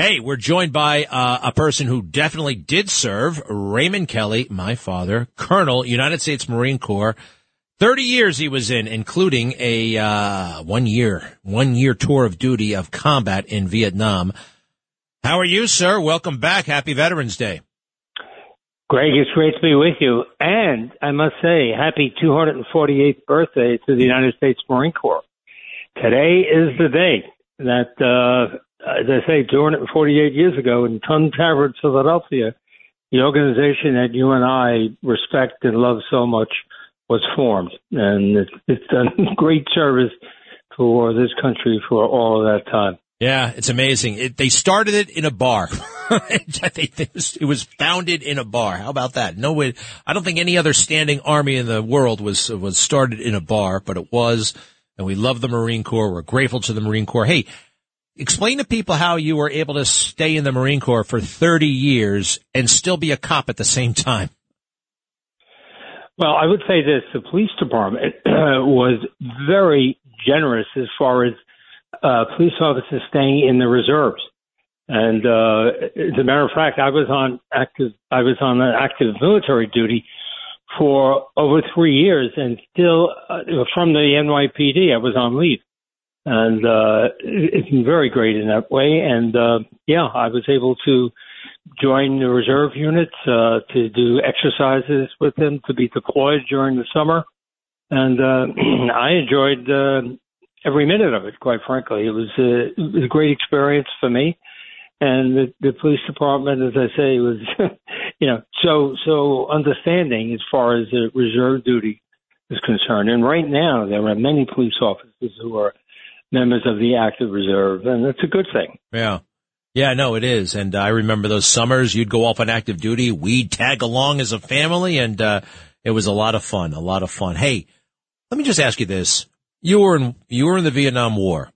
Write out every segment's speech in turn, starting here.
Hey, we're joined by uh, a person who definitely did serve, Raymond Kelly, my father, Colonel, United States Marine Corps. 30 years he was in, including a uh, one year, one year tour of duty of combat in Vietnam. How are you, sir? Welcome back. Happy Veterans Day. Greg, it's great to be with you. And I must say, happy 248th birthday to the United States Marine Corps. Today is the day that, uh, Uh, as I say, 248 years ago in Tun Tavern, Philadelphia, the organization that you and I respect and love so much was formed. And it's, it's done great service for this country for all of that time. Yeah, it's amazing. It, they started it in a bar. it was founded in a bar. How about that? No way. I don't think any other standing army in the world was was started in a bar, but it was. And we love the Marine Corps. We're grateful to the Marine Corps. Hey, explain to people how you were able to stay in the Marine Corps for 30 years and still be a cop at the same time. Well, I would say this: the police department was very generous as far as uh, police officers staying in the reserves. And uh, as a matter of fact, I was on active. I was on active military duty for over three years, and still uh, from the NYPD, I was on leave. And uh, it's been very great in that way. And uh, yeah, I was able to join the reserve units uh, to do exercises with them, to be deployed during the summer, and uh, I enjoyed uh, every minute of it. Quite frankly, it was, a, it was a great experience for me, and the, the police department, as I say, was you know so so understanding as far as the reserve duty is concerned. And right now, there are many police officers who are members of the active reserve, and that's a good thing. Yeah. Yeah, no, it is. And I remember those summers you'd go off on active duty. We'd tag along as a family and, uh, it was a lot of fun, a lot of fun. Hey, let me just ask you this. You were in, you were in the Vietnam War.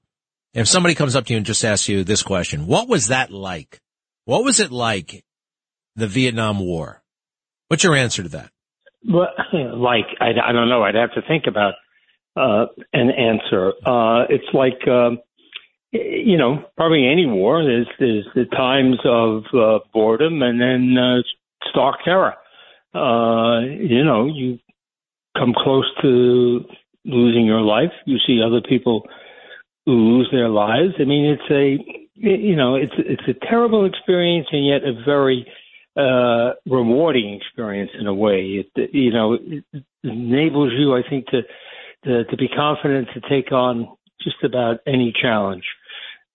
If somebody comes up to you and just asks you this question, what was that like? What was it like, the Vietnam War? What's your answer to that? Well, like, I, I don't know. I'd have to think about, uh, an answer. Uh, it's like, um, you know, probably any war, there's, there's the times of uh, boredom and then uh, stark terror. Uh, you know, you come close to losing your life. You see other people lose their lives. I mean, it's a, you know, it's it's a terrible experience and yet a very uh, rewarding experience in a way. It, you know, it enables you, I think, to, to to be confident to take on just about any challenge.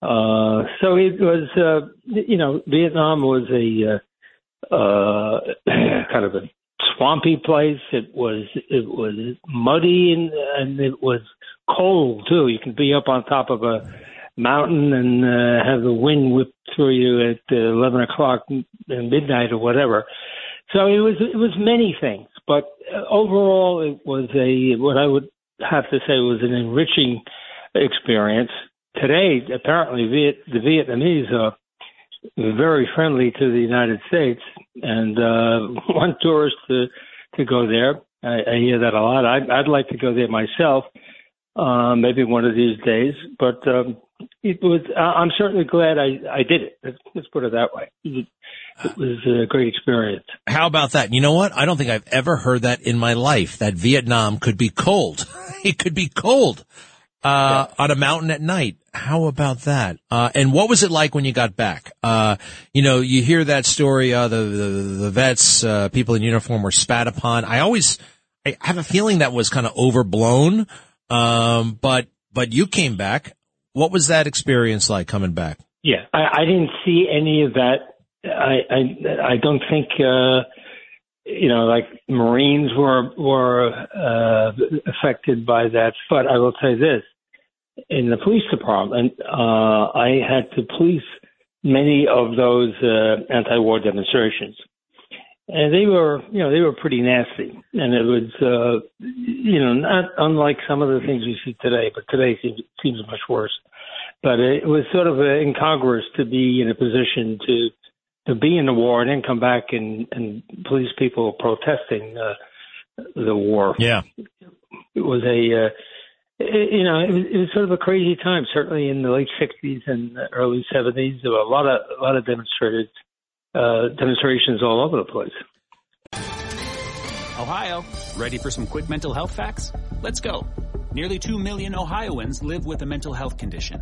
Uh, so it was, uh, you know, Vietnam was a uh, uh, kind of a swampy place. It was it was muddy and and it was cold too. You can be up on top of a mountain and uh, have the wind whip through you at uh, eleven o'clock midnight or whatever. So it was it was many things, but uh, overall it was a what I would have to say was an enriching experience today, apparently, Viet, the Vietnamese are very friendly to the United States, and uh, want tourists to to go there. I, I hear that a lot. I'd, I'd like to go there myself, uh, maybe one of these days. But um, it was. I'm certainly glad I I did it. Let's, put it that way. It was a great experience. How about that? You know what? I don't think I've ever heard that in my life. That Vietnam could be cold. it could be cold uh, yeah. on a mountain at night. How about that? Uh, and what was it like when you got back? Uh, you know, you hear that story, uh, the, the, the vets, uh, people in uniform were spat upon. I always, I have a feeling that was kind of overblown. Um, but, but you came back. What was that experience like coming back? Yeah, I, I didn't see any of that. I, I, I don't think, uh, you know, like Marines were were uh, affected by that. But I will say this: in the police department, uh, I had to police many of those uh, anti-war demonstrations, and they were, you know, they were pretty nasty. And it was, uh, you know, not unlike some of the things we see today, but today seems, seems much worse. But it was sort of incongruous to be in a position to to be in the war and then come back and and police people protesting uh, the war. Yeah, it was a uh, it, you know, it was, it was sort of a crazy time. Certainly in the late '60s and early '70s, there were a lot of a lot of demonstrated uh, demonstrations all over the place. Ohio, ready for some quick mental health facts? Let's go. Nearly 2 million Ohioans live with a mental health condition.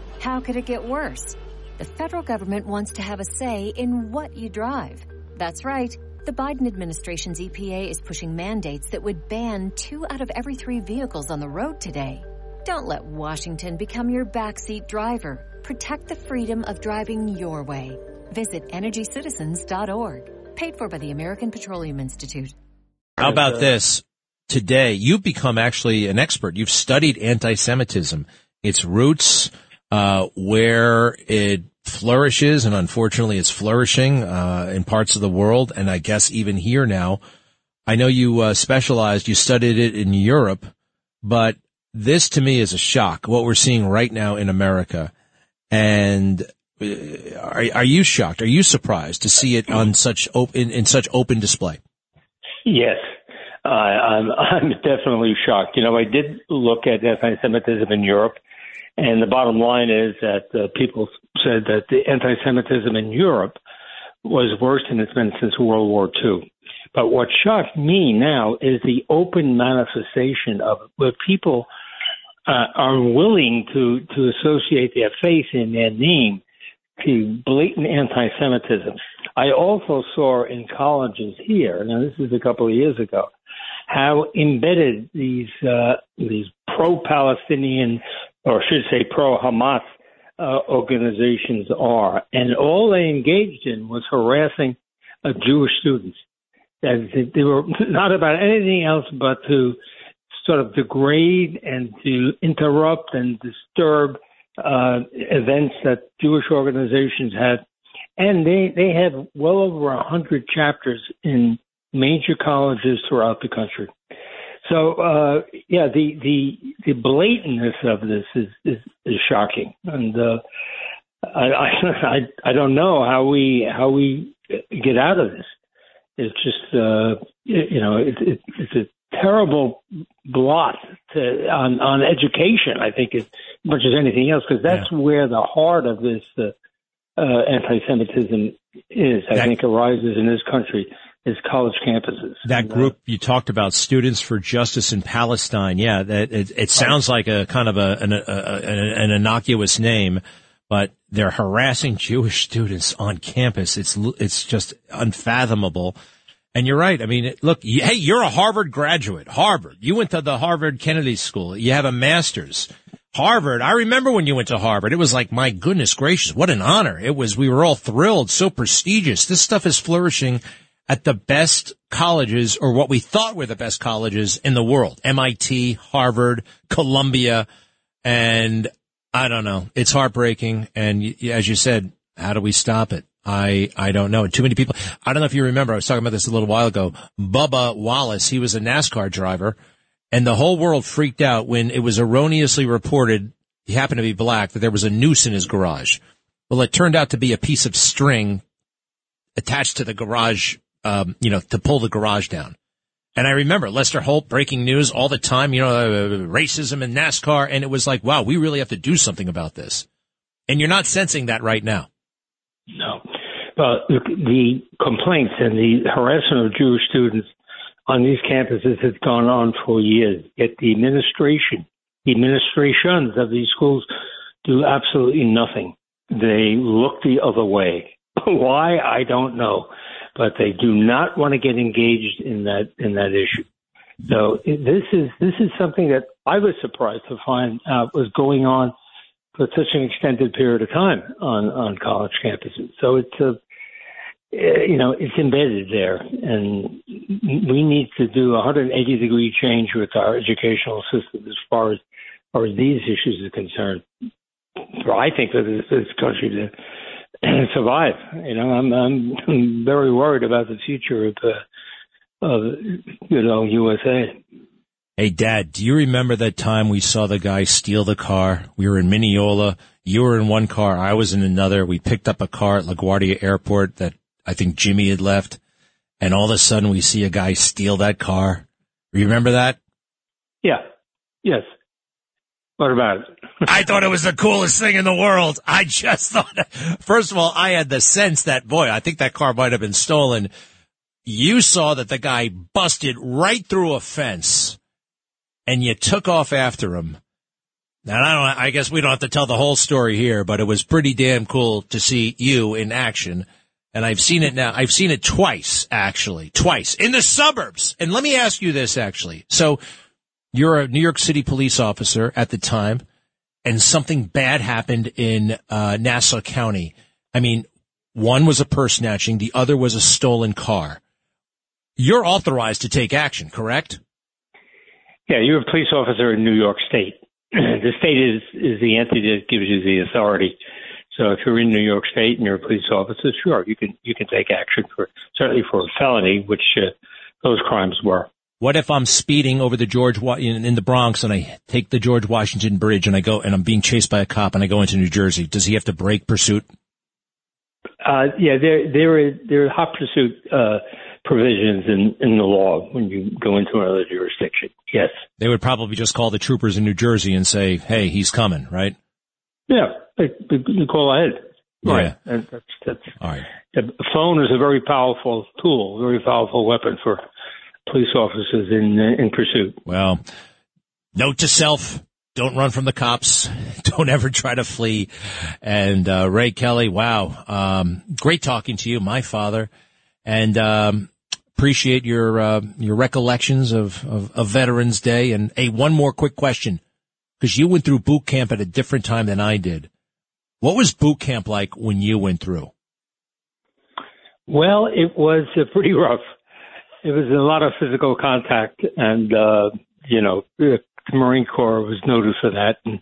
How could it get worse? The federal government wants to have a say in what you drive. That's right. The Biden administration's EPA is pushing mandates that would ban two out of every three vehicles on the road today. Don't let Washington become your backseat driver. Protect the freedom of driving your way. Visit EnergyCitizens.org. Paid for by the American Petroleum Institute. How about this? Today, you've become actually an expert. You've studied anti-Semitism, its roots, uh, where it flourishes, and unfortunately, it's flourishing uh, in parts of the world, and I guess even here now. I know you uh, specialized, you studied it in Europe, but this to me is a shock. What we're seeing right now in America, and uh, are, are you shocked? Are you surprised to see it on such open in such open display? Yes, uh, I'm, I'm definitely shocked. You know, I did look at anti-Semitism in Europe, and the bottom line is that uh, people said that the anti-Semitism in Europe was worse than it's been since World War II. But what shocked me now is the open manifestation of where people uh, are willing to to associate their face and their name to blatant anti-Semitism. I also saw in colleges here, now this is a couple of years ago, how embedded these uh, these pro-Palestinian, or I should say pro-Hamas uh, organizations are, and all they engaged in was harassing uh, Jewish students. They were not about anything else but to sort of degrade and to interrupt and disturb uh, events that Jewish organizations had, and they they have well over a hundred chapters in major colleges throughout the country. So uh, yeah, the the the blatantness of this is is, is shocking, and uh, I, I I don't know how we how we get out of this. It's just uh, you know it, it, it's a terrible blot to, on on education. I think as much as anything else, because that's yeah. where the heart of this uh, uh, anti-Semitism is. I that, think arises in this country is college campuses. That and, uh, group you talked about, Students for Justice in Palestine. Yeah, that it, it sounds like a kind of a an, a, an innocuous name, but they're harassing Jewish students on campus. It's it's just unfathomable. And you're right. I mean, look, hey, you're a Harvard graduate. Harvard. You went to the Harvard Kennedy School. You have a master's. Harvard. I remember when you went to Harvard. It was like, my goodness gracious, what an honor. It was, we were all thrilled, so prestigious. This stuff is flourishing at the best colleges or what we thought were the best colleges in the world. MIT, Harvard, Columbia. And I don't know. It's heartbreaking. And as you said, how do we stop it? I, I don't know. Too many people. I don't know if you remember. I was talking about this a little while ago. Bubba Wallace, he was a NASCAR driver and the whole world freaked out when it was erroneously reported he happened to be black that there was a noose in his garage. Well, it turned out to be a piece of string attached to the garage, um, you know, to pull the garage down. And I remember Lester Holt breaking news all the time, you know, uh, racism in NASCAR. And it was like, wow, we really have to do something about this. And you're not sensing that right now. No. Well, the complaints and the harassment of Jewish students on these campuses has gone on for years. Yet the administration, the administrations of these schools do absolutely nothing. They look the other way. Why? I don't know. But they do not want to get engaged in that in that issue. So this is this is something that I was surprised to find out was going on for such an extended period of time on on college campuses. So it's a uh, you know, it's embedded there, and we need to do a 180 degree change with our educational system as far as as these issues are concerned, I think that this, this country to survive. You know, I'm, I'm very worried about the future of uh, of you know USA. Hey, Dad, do you remember that time we saw the guy steal the car? We were in Mineola. You were in one car. I was in another. We picked up a car at LaGuardia Airport that I think Jimmy had left. And all of a sudden we see a guy steal that car. Remember that? Yeah. Yes. What about it? I thought it was the coolest thing in the world. I just thought, first of all, I had the sense that, boy, I think that car might have been stolen. You saw that the guy busted right through a fence and you took off after him. Now, I don't, I guess we don't have to tell the whole story here, but it was pretty damn cool to see you in action. And I've seen it now. I've seen it twice, actually, twice in the suburbs. And let me ask you this, actually. So you're a New York City police officer at the time and something bad happened in uh, Nassau County. I mean, one was a purse snatching. The other was a stolen car. You're authorized to take action, correct? Yeah, you're a police officer in New York State. the state is is the entity that gives you the authority. So if you're in New York State and you're a police officer, sure, you can you can take action for certainly for a felony, which uh, those crimes were. What if I'm speeding over the George in, in the Bronx and I take the George Washington Bridge and I go and I'm being chased by a cop and I go into New Jersey? Does he have to break pursuit? Uh, yeah, there there is there are hot pursuit uh, provisions in in the law when you go into another jurisdiction. Yes, they would probably just call the troopers in New Jersey and say, "Hey, he's coming," right? Yeah, you call ahead. Right. And that's, that's, All right. The phone is a very powerful tool, very powerful weapon for police officers in in pursuit. Well, note to self: don't run from the cops. Don't ever try to flee. And uh, Ray Kelly, wow, um, great talking to you, my father, and um, appreciate your uh, your recollections of, of, of Veterans Day. And hey, one more quick question, because you went through boot camp at a different time than I did. What was boot camp like when you went through? Well, it was uh, pretty rough. It was a lot of physical contact, and uh, you know, the Marine Corps was noted for that, and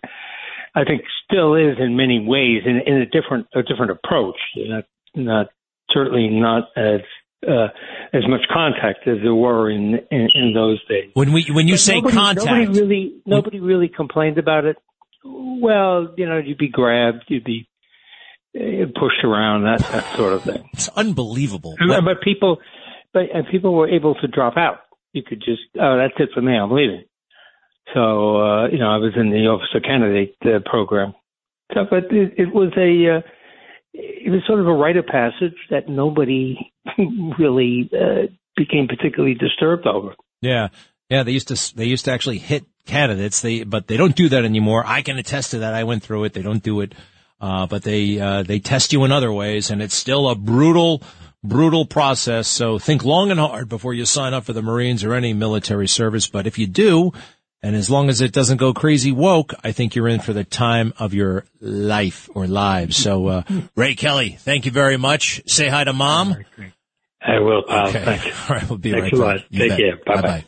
I think still is in many ways in, in a different a different approach. Not, not certainly not as uh, as much contact as there were in, in, in those days. When we when you But say nobody, contact, nobody really nobody really complained about it. Well, you know, you'd be grabbed, you'd be uh, pushed around, that that sort of thing. it's unbelievable. But people, but and people were able to drop out. You could just, oh, that's it for me. I'm leaving. So, uh, you know, I was in the officer candidate uh, program. So, but it, it was a, uh, it was sort of a rite of passage that nobody really uh, became particularly disturbed over. Yeah, yeah. They used to they used to actually hit candidates. They but they don't do that anymore. I can attest to that. I went through it. They don't do it, uh, but they uh, they test you in other ways, and it's still a brutal brutal process. So think long and hard before you sign up for the Marines or any military service. But if you do, and as long as it doesn't go crazy woke, I think you're in for the time of your life or lives. So uh, Ray Kelly, thank you very much. Say hi to mom. I will, pal. Okay. Thank you. All right, we'll be Thanks right back. Take bet. care. Bye-bye. Bye-bye.